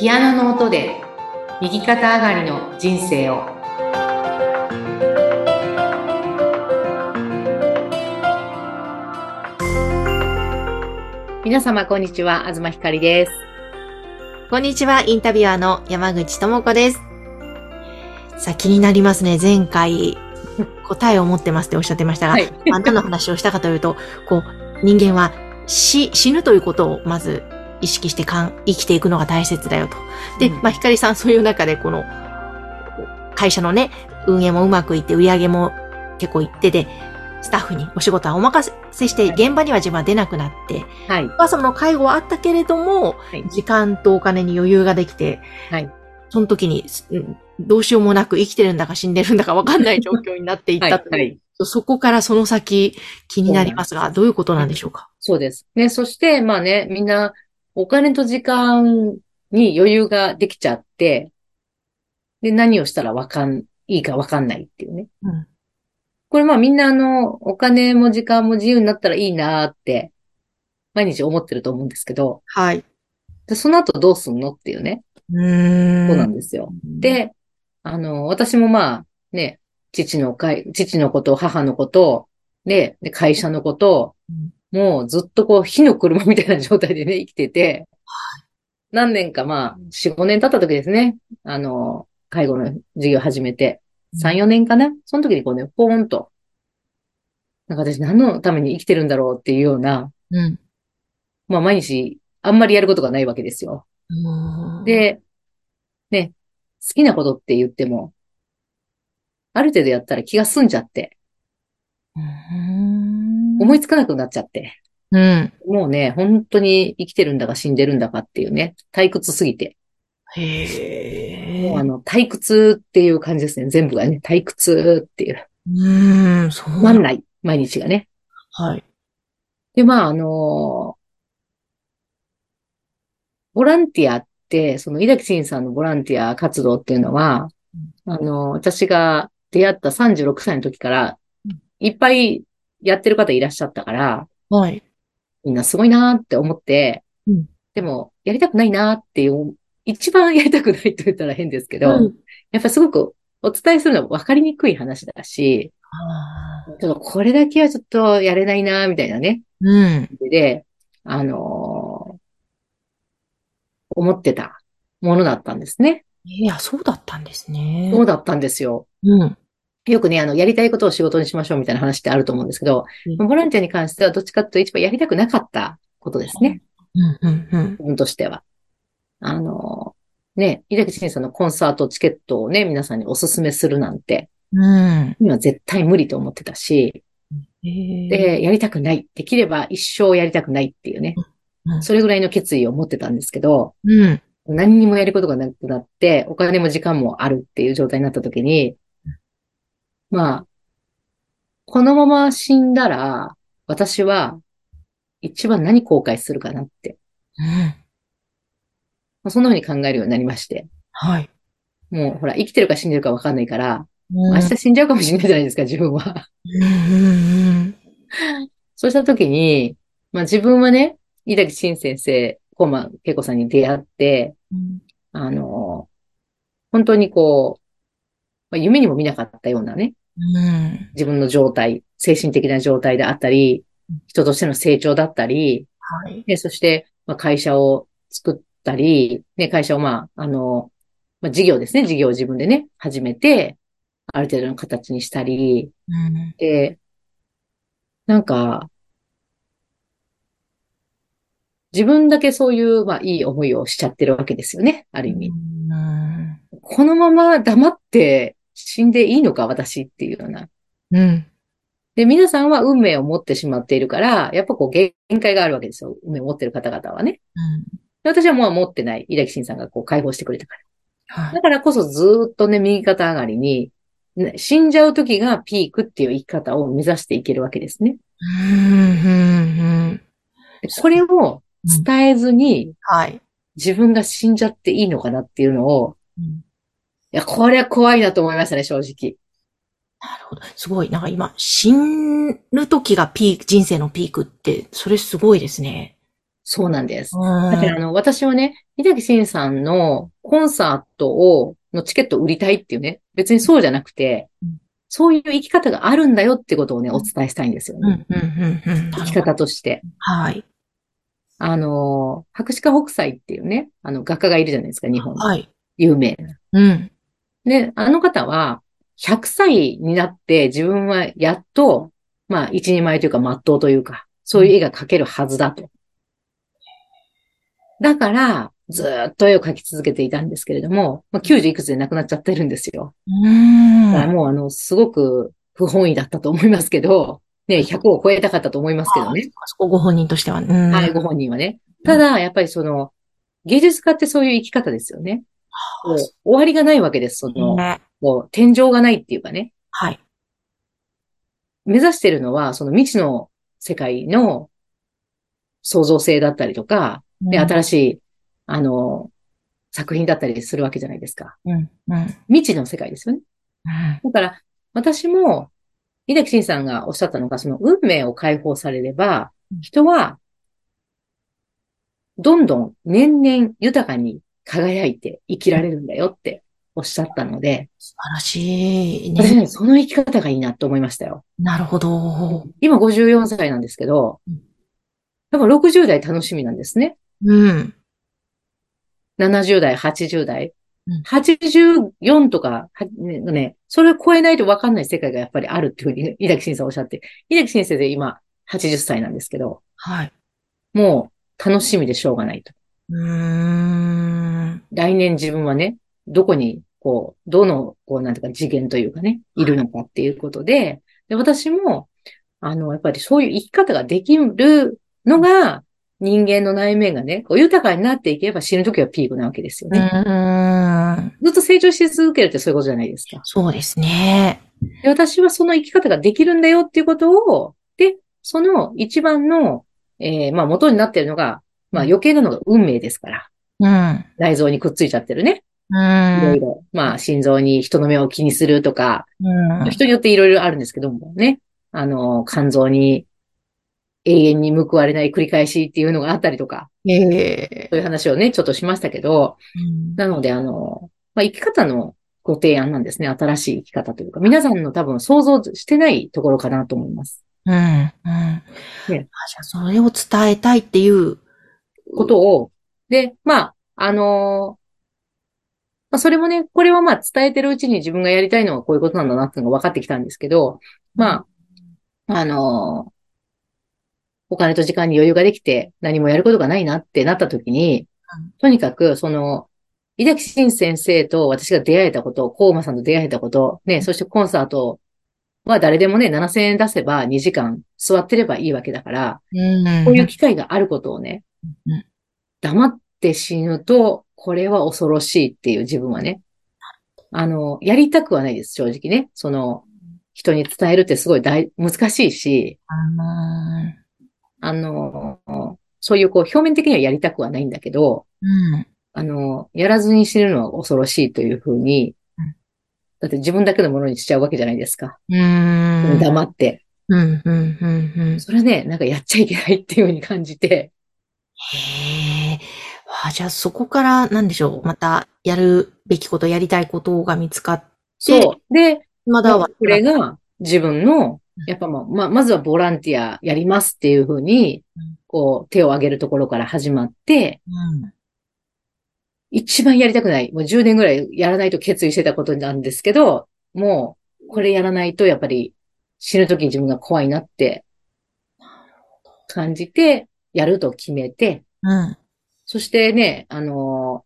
ピアノの音で右肩上がりの人生を。皆様こんにちは。東ひかりです。こんにちは、インタビュアーの山口智子です。さあ、気になりますね。前回、答えを持ってますっておっしゃってましたが、はい。ま あ何の話をしたかというと、こう、人間は死、死ぬということをまず意識してかん生きていくのが大切だよと。で、うん。まあ、ひかりさんそういう中で、この、会社のね、運営もうまくいって、売り上げも結構いってで、スタッフにお仕事はお任せして、現場には自分は出なくなって、はい。お母様の介護はあったけれども、い。時間とお金に余裕ができて、はい。その時に、すうんどうしようもなく生きてるんだか死んでるんだかわかんない状況になっていっはいたと、はい。そこからその先気になりますが、どういうことなんでしょうか？そうです。ねそしてまあねみんなお金と時間に余裕ができちゃってで何をしたらわかんいいかわかんないっていうねうん。これまあみんなあの、お金も時間も自由になったらいいなーって、毎日思ってると思うんですけど、はい。でその後どうすんのっていうね、うーん。そうなんですよ。で、あの、私もまあ、ね、父の会、父のこと、母のこと、で、で会社のこと、もうずっとこう、火の車みたいな状態でね、生きてて、何年かまあ、4、5年経った時ですね、あの、介護の授業始めて、3、4年かな？その時にこうね、ポーンと、なんか私何のために生きてるんだろうっていうような、うん。まあ毎日あんまりやることがないわけですよ。うん、で、ね、好きなことって言っても、ある程度やったら気が済んじゃって、うん、思いつかなくなっちゃって、うん。もうね、本当に生きてるんだか死んでるんだかっていうね、退屈すぎて、へえ。もうあの、退屈っていう感じですね。全部がね、退屈っていう。うーん、そうまんない、毎日がね。はい。で、まあ、あのボランティアって、その、井崎慎さんのボランティア活動っていうのは、あの、私が出会った36歳の時からうん、いっぱいやってる方いらっしゃったから、はい。みんなすごいなーって思って、うんでも、やりたくないなーっていう、一番やりたくないと言ったら変ですけど、うんやっぱすごくお伝えするのは分かりにくい話だし、ちょっとこれだけはちょっとやれないなーみたいなね、うん。で、あのー思ってたものだったんですね。いや、そうだったんですね。そうだったんですよ。うん。よくね、あの、やりたいことを仕事にしましょうみたいな話ってあると思うんですけど、うんボランティアに関してはどっちかというと一番やりたくなかったことですね。うん、うん、うん。自分としては。あのーね、井崎慎さんのコンサートチケットをね、皆さんにお勧めするなんて、うん。今絶対無理と思ってたし、で、やりたくない。できれば一生やりたくないっていうねう、んそれぐらいの決意を持ってたんですけど、うん。何にもやることがなくなって、お金も時間もあるっていう状態になった時に、まあ、このまま死んだら、私は一番何後悔するかなって、うん。まあそんな風に考えるようになりまして、はい。もうほら、生きてるか死んでるかわかんないから、明明日死んじゃうかもしれないじゃないですか、自分は。うん、うん、そうした時に、まあ自分はね、井崎慎先生、コーマ恵子さんに出会って、うん。あの、本当にこう、まあ、夢にも見なかったようなね、うん。自分の状態、精神的な状態であったり、人としての成長だったり、はい。でそして、まあ、会社を作ったり、ね、会社をまあ、あの、まあ、事業ですね、事業を自分でね、始めて、ある程度の形にしたり、うん。で、なんか、自分だけそういう、まあ、いい思いをしちゃってるわけですよね、ある意味。うん。このまま黙って死んでいいのか、私っていうような。うん。で、皆さんは運命を持ってしまっているから、やっぱこう限界があるわけですよ。運命を持っている方々はね。で私はもう持ってない。井崎慎さんがこう解放してくれたから。はい。だからこそずーっとね、右肩上がりに、ね死んじゃう時がピークっていう生き方を目指していけるわけですね。うん。うん。でこれを伝えずに、はい。自分が死んじゃっていいのかなっていうのを、うんいや、これは怖いなと思いましたね、正直。なるほど。すごい。なんか今、死ぬ時がピーク、人生のピークって、それすごいですね。そうなんです。うんだからあの、私はね、秀樹慎さんのコンサートを、のチケットを売りたいっていうね、別にそうじゃなくてうん、そういう生き方があるんだよってことをね、お伝えしたいんですよね。うん、うん、うん、うん。生き方として。はい。あの、博士課北斎っていうね、あの画家がいるじゃないですか、日本の。はい。有名な。うん。で、あの方は、100歳になって自分はやっと、まあ、一人前というか、真っ当というか、そういう絵が描けるはずだと。だから、ずーっと絵を描き続けていたんですけれども、まあ、90いくつで亡くなっちゃってるんですよ。うん。だからもう、あの、すごく不本意だったと思いますけど、ね、100を超えたかったと思いますけどね。そこご本人としては。うん。はい、ご本人はね。ただ、やっぱりその、芸術家ってそういう生き方ですよね。こう終わりがないわけです。その、ね。こう、天井がないっていうかね。はい。目指してるのは、その未知の世界の創造性だったりとか、で、新しい、あの、作品だったりするわけじゃないですか。うん。うん。未知の世界ですよね。うん。だから、私も、秀樹慎さんがおっしゃったのが、その運命を解放されればう、ん人は、どんどん年々豊かに輝いて生きられるんだよっておっしゃったので、素晴らしいね。私ね、その生き方がいいなと思いましたよ。なるほど。今54歳なんですけどうん、多分60代楽しみなんですね。うん。70代、80代うん。84とか、はねね、それを超えないと分かんない世界がやっぱりあるっていうふうに、井崎慎さんおっしゃって。井崎先生で今80歳なんですけど、はい。もう楽しみでしょうがないと。うーん。来年自分はね、どこに、こう、どの、こう、なんていうか次元というかね、いるのかっていうことで、で、私も、あの、やっぱりそういう生き方ができるのが、人間の内面がね、こう豊かになっていけば死ぬときはピークなわけですようね。ーん。ずっと成長し続けるってそういうことじゃないですか。そうですね。で私はその生き方ができるんだよっていうことを、で、その一番の、えーまあ元になっているのが、まあ余計なのが運命ですから。うん。内臓にくっついちゃってるね。ういろんい。ろ。まあ心臓に人の目を気にするとか、うん。人によっていろいろあるんですけどもね。あの、肝臓に永遠に報われない繰り返しっていうのがあったりとか、ええそういう話をね、ちょっとしましたけど、なのであの、まあ生き方のご提案なんですね。新しい生き方というか、皆さんの多分想像してないところかなと思います。うん。うん。うん。あじゃあ、それを伝えたいっていう。ことを、で、まあ、あのまあ、それもね、これはまあ伝えてるうちに自分がやりたいのはこういうことなんだなっていうのが分かってきたんですけど、まあ、あのお金と時間に余裕ができて何もやることがないなってなった時にうん、とにかく、その、井崎慎先生と私が出会えたこと、コウマさんと出会えたこと、ね、そしてコンサートは誰でもね、7000円出せば2時間座ってればいいわけだから、うん。こういう機会があることをねうん、黙って死ぬと、これは恐ろしいっていう自分はね、あの、やりたくはないです、正直ね。その、人に伝えるってすごい大、難しいし、うん。あの、そういうこう、表面的にはやりたくはないんだけど、うん。あの、やらずに死ぬのは恐ろしいというふうにうん、だって自分だけのものにしちゃうわけじゃないですか。うん。黙って。うん。うん。うん。うん。それね、なんかやっちゃいけないっていうふうに感じて、へえ。あ、じゃあそこから、なんでしょう。また、やるべきこと、やりたいことが見つかって、そう。で、まだは、これが自分の、やっぱまあ、まあ、まずはボランティアやりますっていうふうにうん、こう、手を挙げるところから始まって、うん。一番やりたくない。もう10年ぐらいやらないと決意してたことなんですけど、もう、これやらないとやっぱり死ぬ時に自分が怖いなって感じて、やると決めて、うん。そしてね、あの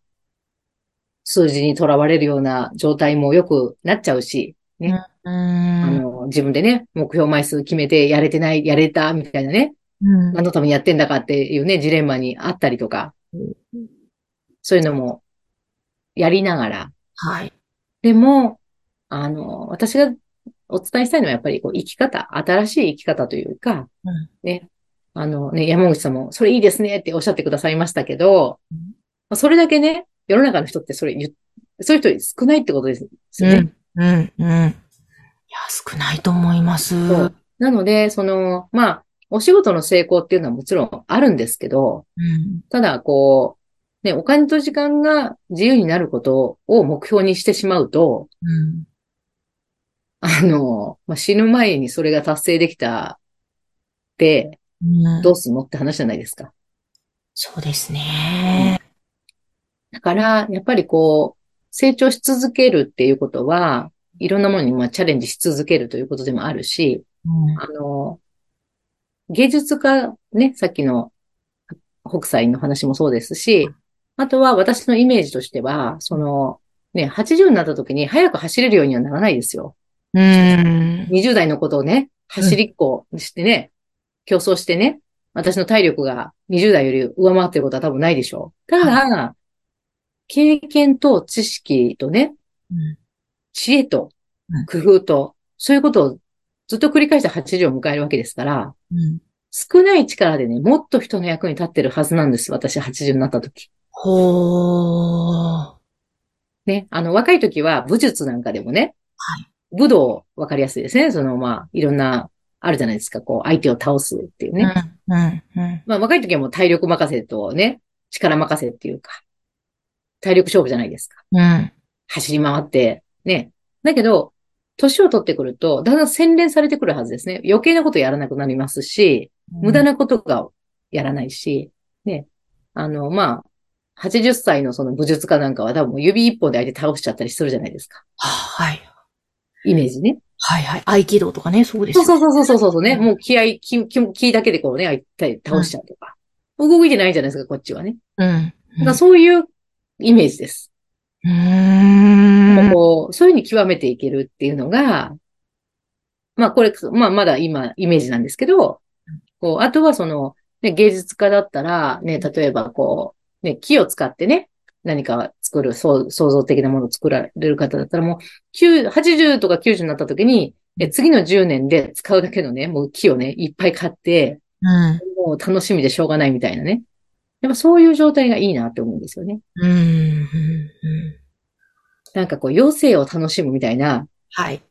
数字にとらわれるような状態もよくなっちゃうし、うん。あの、自分でね、目標枚数決めてやれてない、やれた、みたいなね、うん。何のためにやってんだかっていうね、ジレンマにあったりとか、そういうのもやりながら、はい。でも、あの、私がお伝えしたいのはやっぱりこう生き方、新しい生き方というか、うんね、あのね、山口さんもそれいいですねっておっしゃってくださいましたけどうん、まあそれだけね、世の中の人ってそれ言っそういう人少ないってことですよね。うん。うん。うん。いや、少ないと思います。なので、その、まあ、お仕事の成功っていうのはもちろんあるんですけど、うん。ただ、こう、ね、お金と時間が自由になることを目標にしてしまうと、うん。あの、まあ、死ぬ前にそれが達成できたって、うんどうすんの？って話じゃないですか。そうですね。だから、やっぱりこう、成長し続けるっていうことは、いろんなものにまあチャレンジし続けるということでもあるし、うんあの、芸術家、ね、さっきの北斎の話もそうですし、あとは私のイメージとしては、その、ね、80になった時に早く走れるようにはならないですよ。うん。20代のことをね、走りっこにしてね、競争してね、私の体力が20代より上回ってることは多分ないでしょう。ただ、経験と知識とね、うん知恵とうん工夫と、そういうことをずっと繰り返して80を迎えるわけですから、うん少ない力でね、もっと人の役に立ってるはずなんです。私80になった時。ほー。ね。あの、若い時は武術なんかでもね、はい武道わかりやすいですね。その、まあ、いろんな、あるじゃないですか。こう、相手を倒すっていうね。うん。うん。うん。まあ、若い時はもう体力任せとね、力任せっていうか、体力勝負じゃないですか。うん。走り回って、ね。だけど、年を取ってくると、だんだん洗練されてくるはずですね。余計なことやらなくなりますし、無駄なことがやらないし、ね。あの、まあ、80歳のその武術家なんかは多分指一本で相手倒しちゃったりするじゃないですか。はい。イメージね。はいはい。合気道とかね、そうですよ。そうそうそうそうそうそうね。もう気合、気、気気だけでこうね、相手倒しちゃうとか。動いてないじゃないですか、こっちはね。うん。だからそういうイメージです。うーん。こう、そういうふうに極めていけるっていうのが、まあこれ、まあまだ今イメージなんですけど、こう、あとはその、ね、芸術家だったら、ね、例えばこう、ね、木を使ってね、何か作る、そう創造的なものを作られる方だったらもう、9 80とか90になった時に、え次の10年で使うだけのね、もう木をね、いっぱい買って、うん。もう楽しみでしょうがないみたいなね。やっぱそういう状態がいいなって思うんですよね。うん。うん。なんかこう、余生を楽しむみたいな、はい。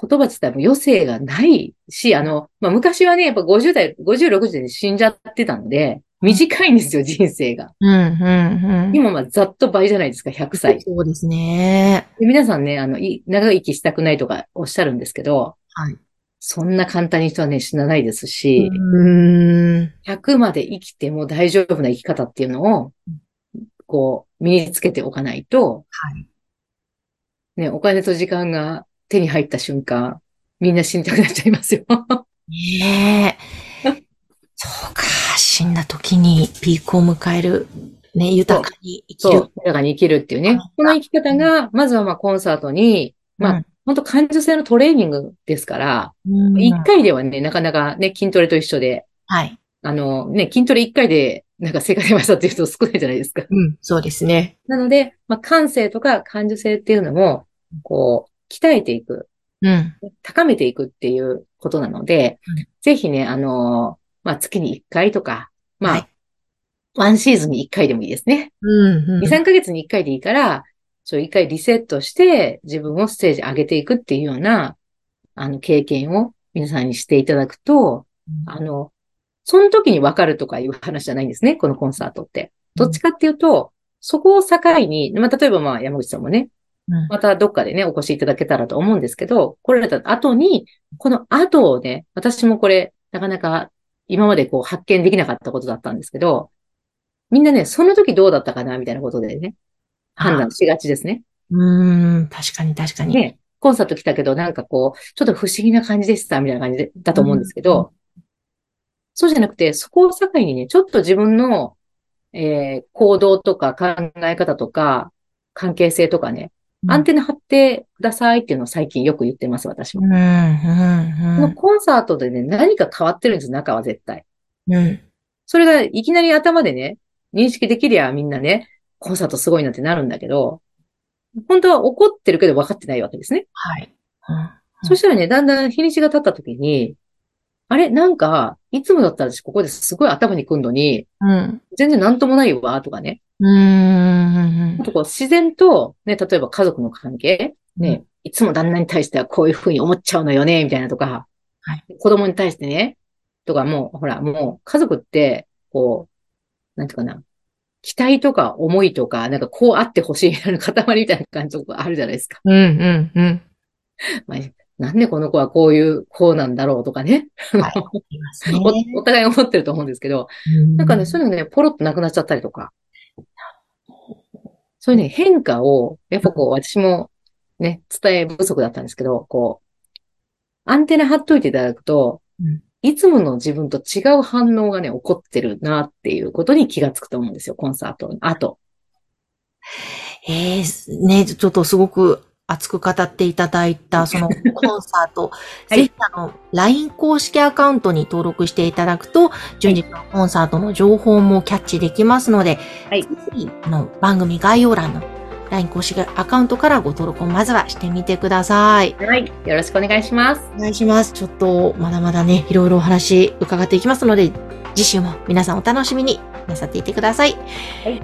言葉自体も余生がないし、あの、まあ、昔はね、やっぱ50代、50、60代で死んじゃってたので、短いんですよ、人生が。うん。うん。うん。今まあざっと倍じゃないですか、100歳。そうですね。で皆さんね、あの、い長生きしたくないとかおっしゃるんですけど、はい。そんな簡単に人はね、死なないですし、うん。100まで生きても大丈夫な生き方っていうのを、こう、身につけておかないと、はい。ね、お金と時間が手に入った瞬間、みんな死にたくなっちゃいますよ。ねえ。死んだ時にピークを迎える。ね、豊かに生きる豊かに生きるっていうね。この生き方が、まずはまあコンサートに、まあ、本当感受性のトレーニングですから、うん、一回ではね、なかなかね、筋トレと一緒で、はい。あのね、筋トレ一回でなんか成果出ましたっていう人少ないじゃないですか。うん、そうですね。なので、まあ、感性とか感受性っていうのも、こう、鍛えていく、うん。高めていくっていうことなので、うんぜひね、あのまあ、月に一回とか、まあ、はいワンシーズンに一回でもいいですね。うん、うん。2、3ヶ月に1回でいいから、そう一回リセットして自分をステージ上げていくっていうような、あの、経験を皆さんにしていただくと、あの、その時に分かるとかいう話じゃないんですね、このコンサートって。どっちかっていうと、そこを境に、まあ、例えばまあ、山口さんもね、うんまたどっかでね、お越しいただけたらと思うんですけど、来られた後に、この後をね、私もこれ、なかなか今までこう発見できなかったことだったんですけど、みんなね、その時どうだったかな、みたいなことでね、判断しがちですね。うん、確かに確かに。ね、コンサート来たけど、なんかこう、ちょっと不思議な感じでした、みたいな感じで、だと思うんですけど、そうじゃなくて、そこを境にね、ちょっと自分の、えー行動とか考え方とか、関係性とかね、アンテナ張ってくださいっていうのを最近よく言ってます、私も。うん、うん、このコンサートでね、何か変わってるんです、中は絶対。うん。うん。それがいきなり頭でね、認識できりゃみんなね、コンサートすごいなってなるんだけど、本当は怒ってるけど分かってないわけですね。はい。うんそしたらね、だんだん日にちが経った時に、あれ？なんか、いつもだったら私ここですごい頭に来んのに、うん。全然なんともないわ、とかね。うん。あとこう自然と、ね、例えば家族の関係、ね、いつも旦那に対してはこういうふうに思っちゃうのよね、みたいなとか、はい子供に対してね、とかもう、ほら、もう家族って、こう、なんていうかな、期待とか思いとか、なんかこうあってほしいみたいな塊みたいな感じとかあるじゃないですか。うん、うん、うん。まあ、なんでこの子はこういう、こうなんだろうとかね。はい。おお互い思ってると思うんですけど、なんかね、そういうのがね、ポロッとなくなっちゃったりとか。そういうね、変化を、やっぱこう、私もね、伝え不足だったんですけど、こう、アンテナ張っといていただくとうん、いつもの自分と違う反応がね、起こってるなっていうことに気がつくと思うんですよ、コンサートの後。えー、ね、ちょっとすごく熱く語っていただいた、そのコンサート、はいぜひあの、LINE 公式アカウントに登録していただくと、順次のコンサートの情報もキャッチできますので、はいぜひ、あの、番組概要欄の LINE 公式アカウントからご登録をまずはしてみてください。はい。よろしくお願いします。お願いします。ちょっと、まだまだね、いろいろお話伺っていきますので、次週も皆さんお楽しみになさっていてください。はい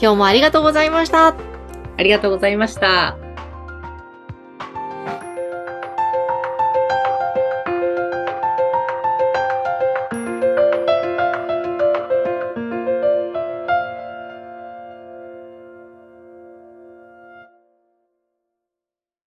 今日もありがとうございました。ありがとうございました。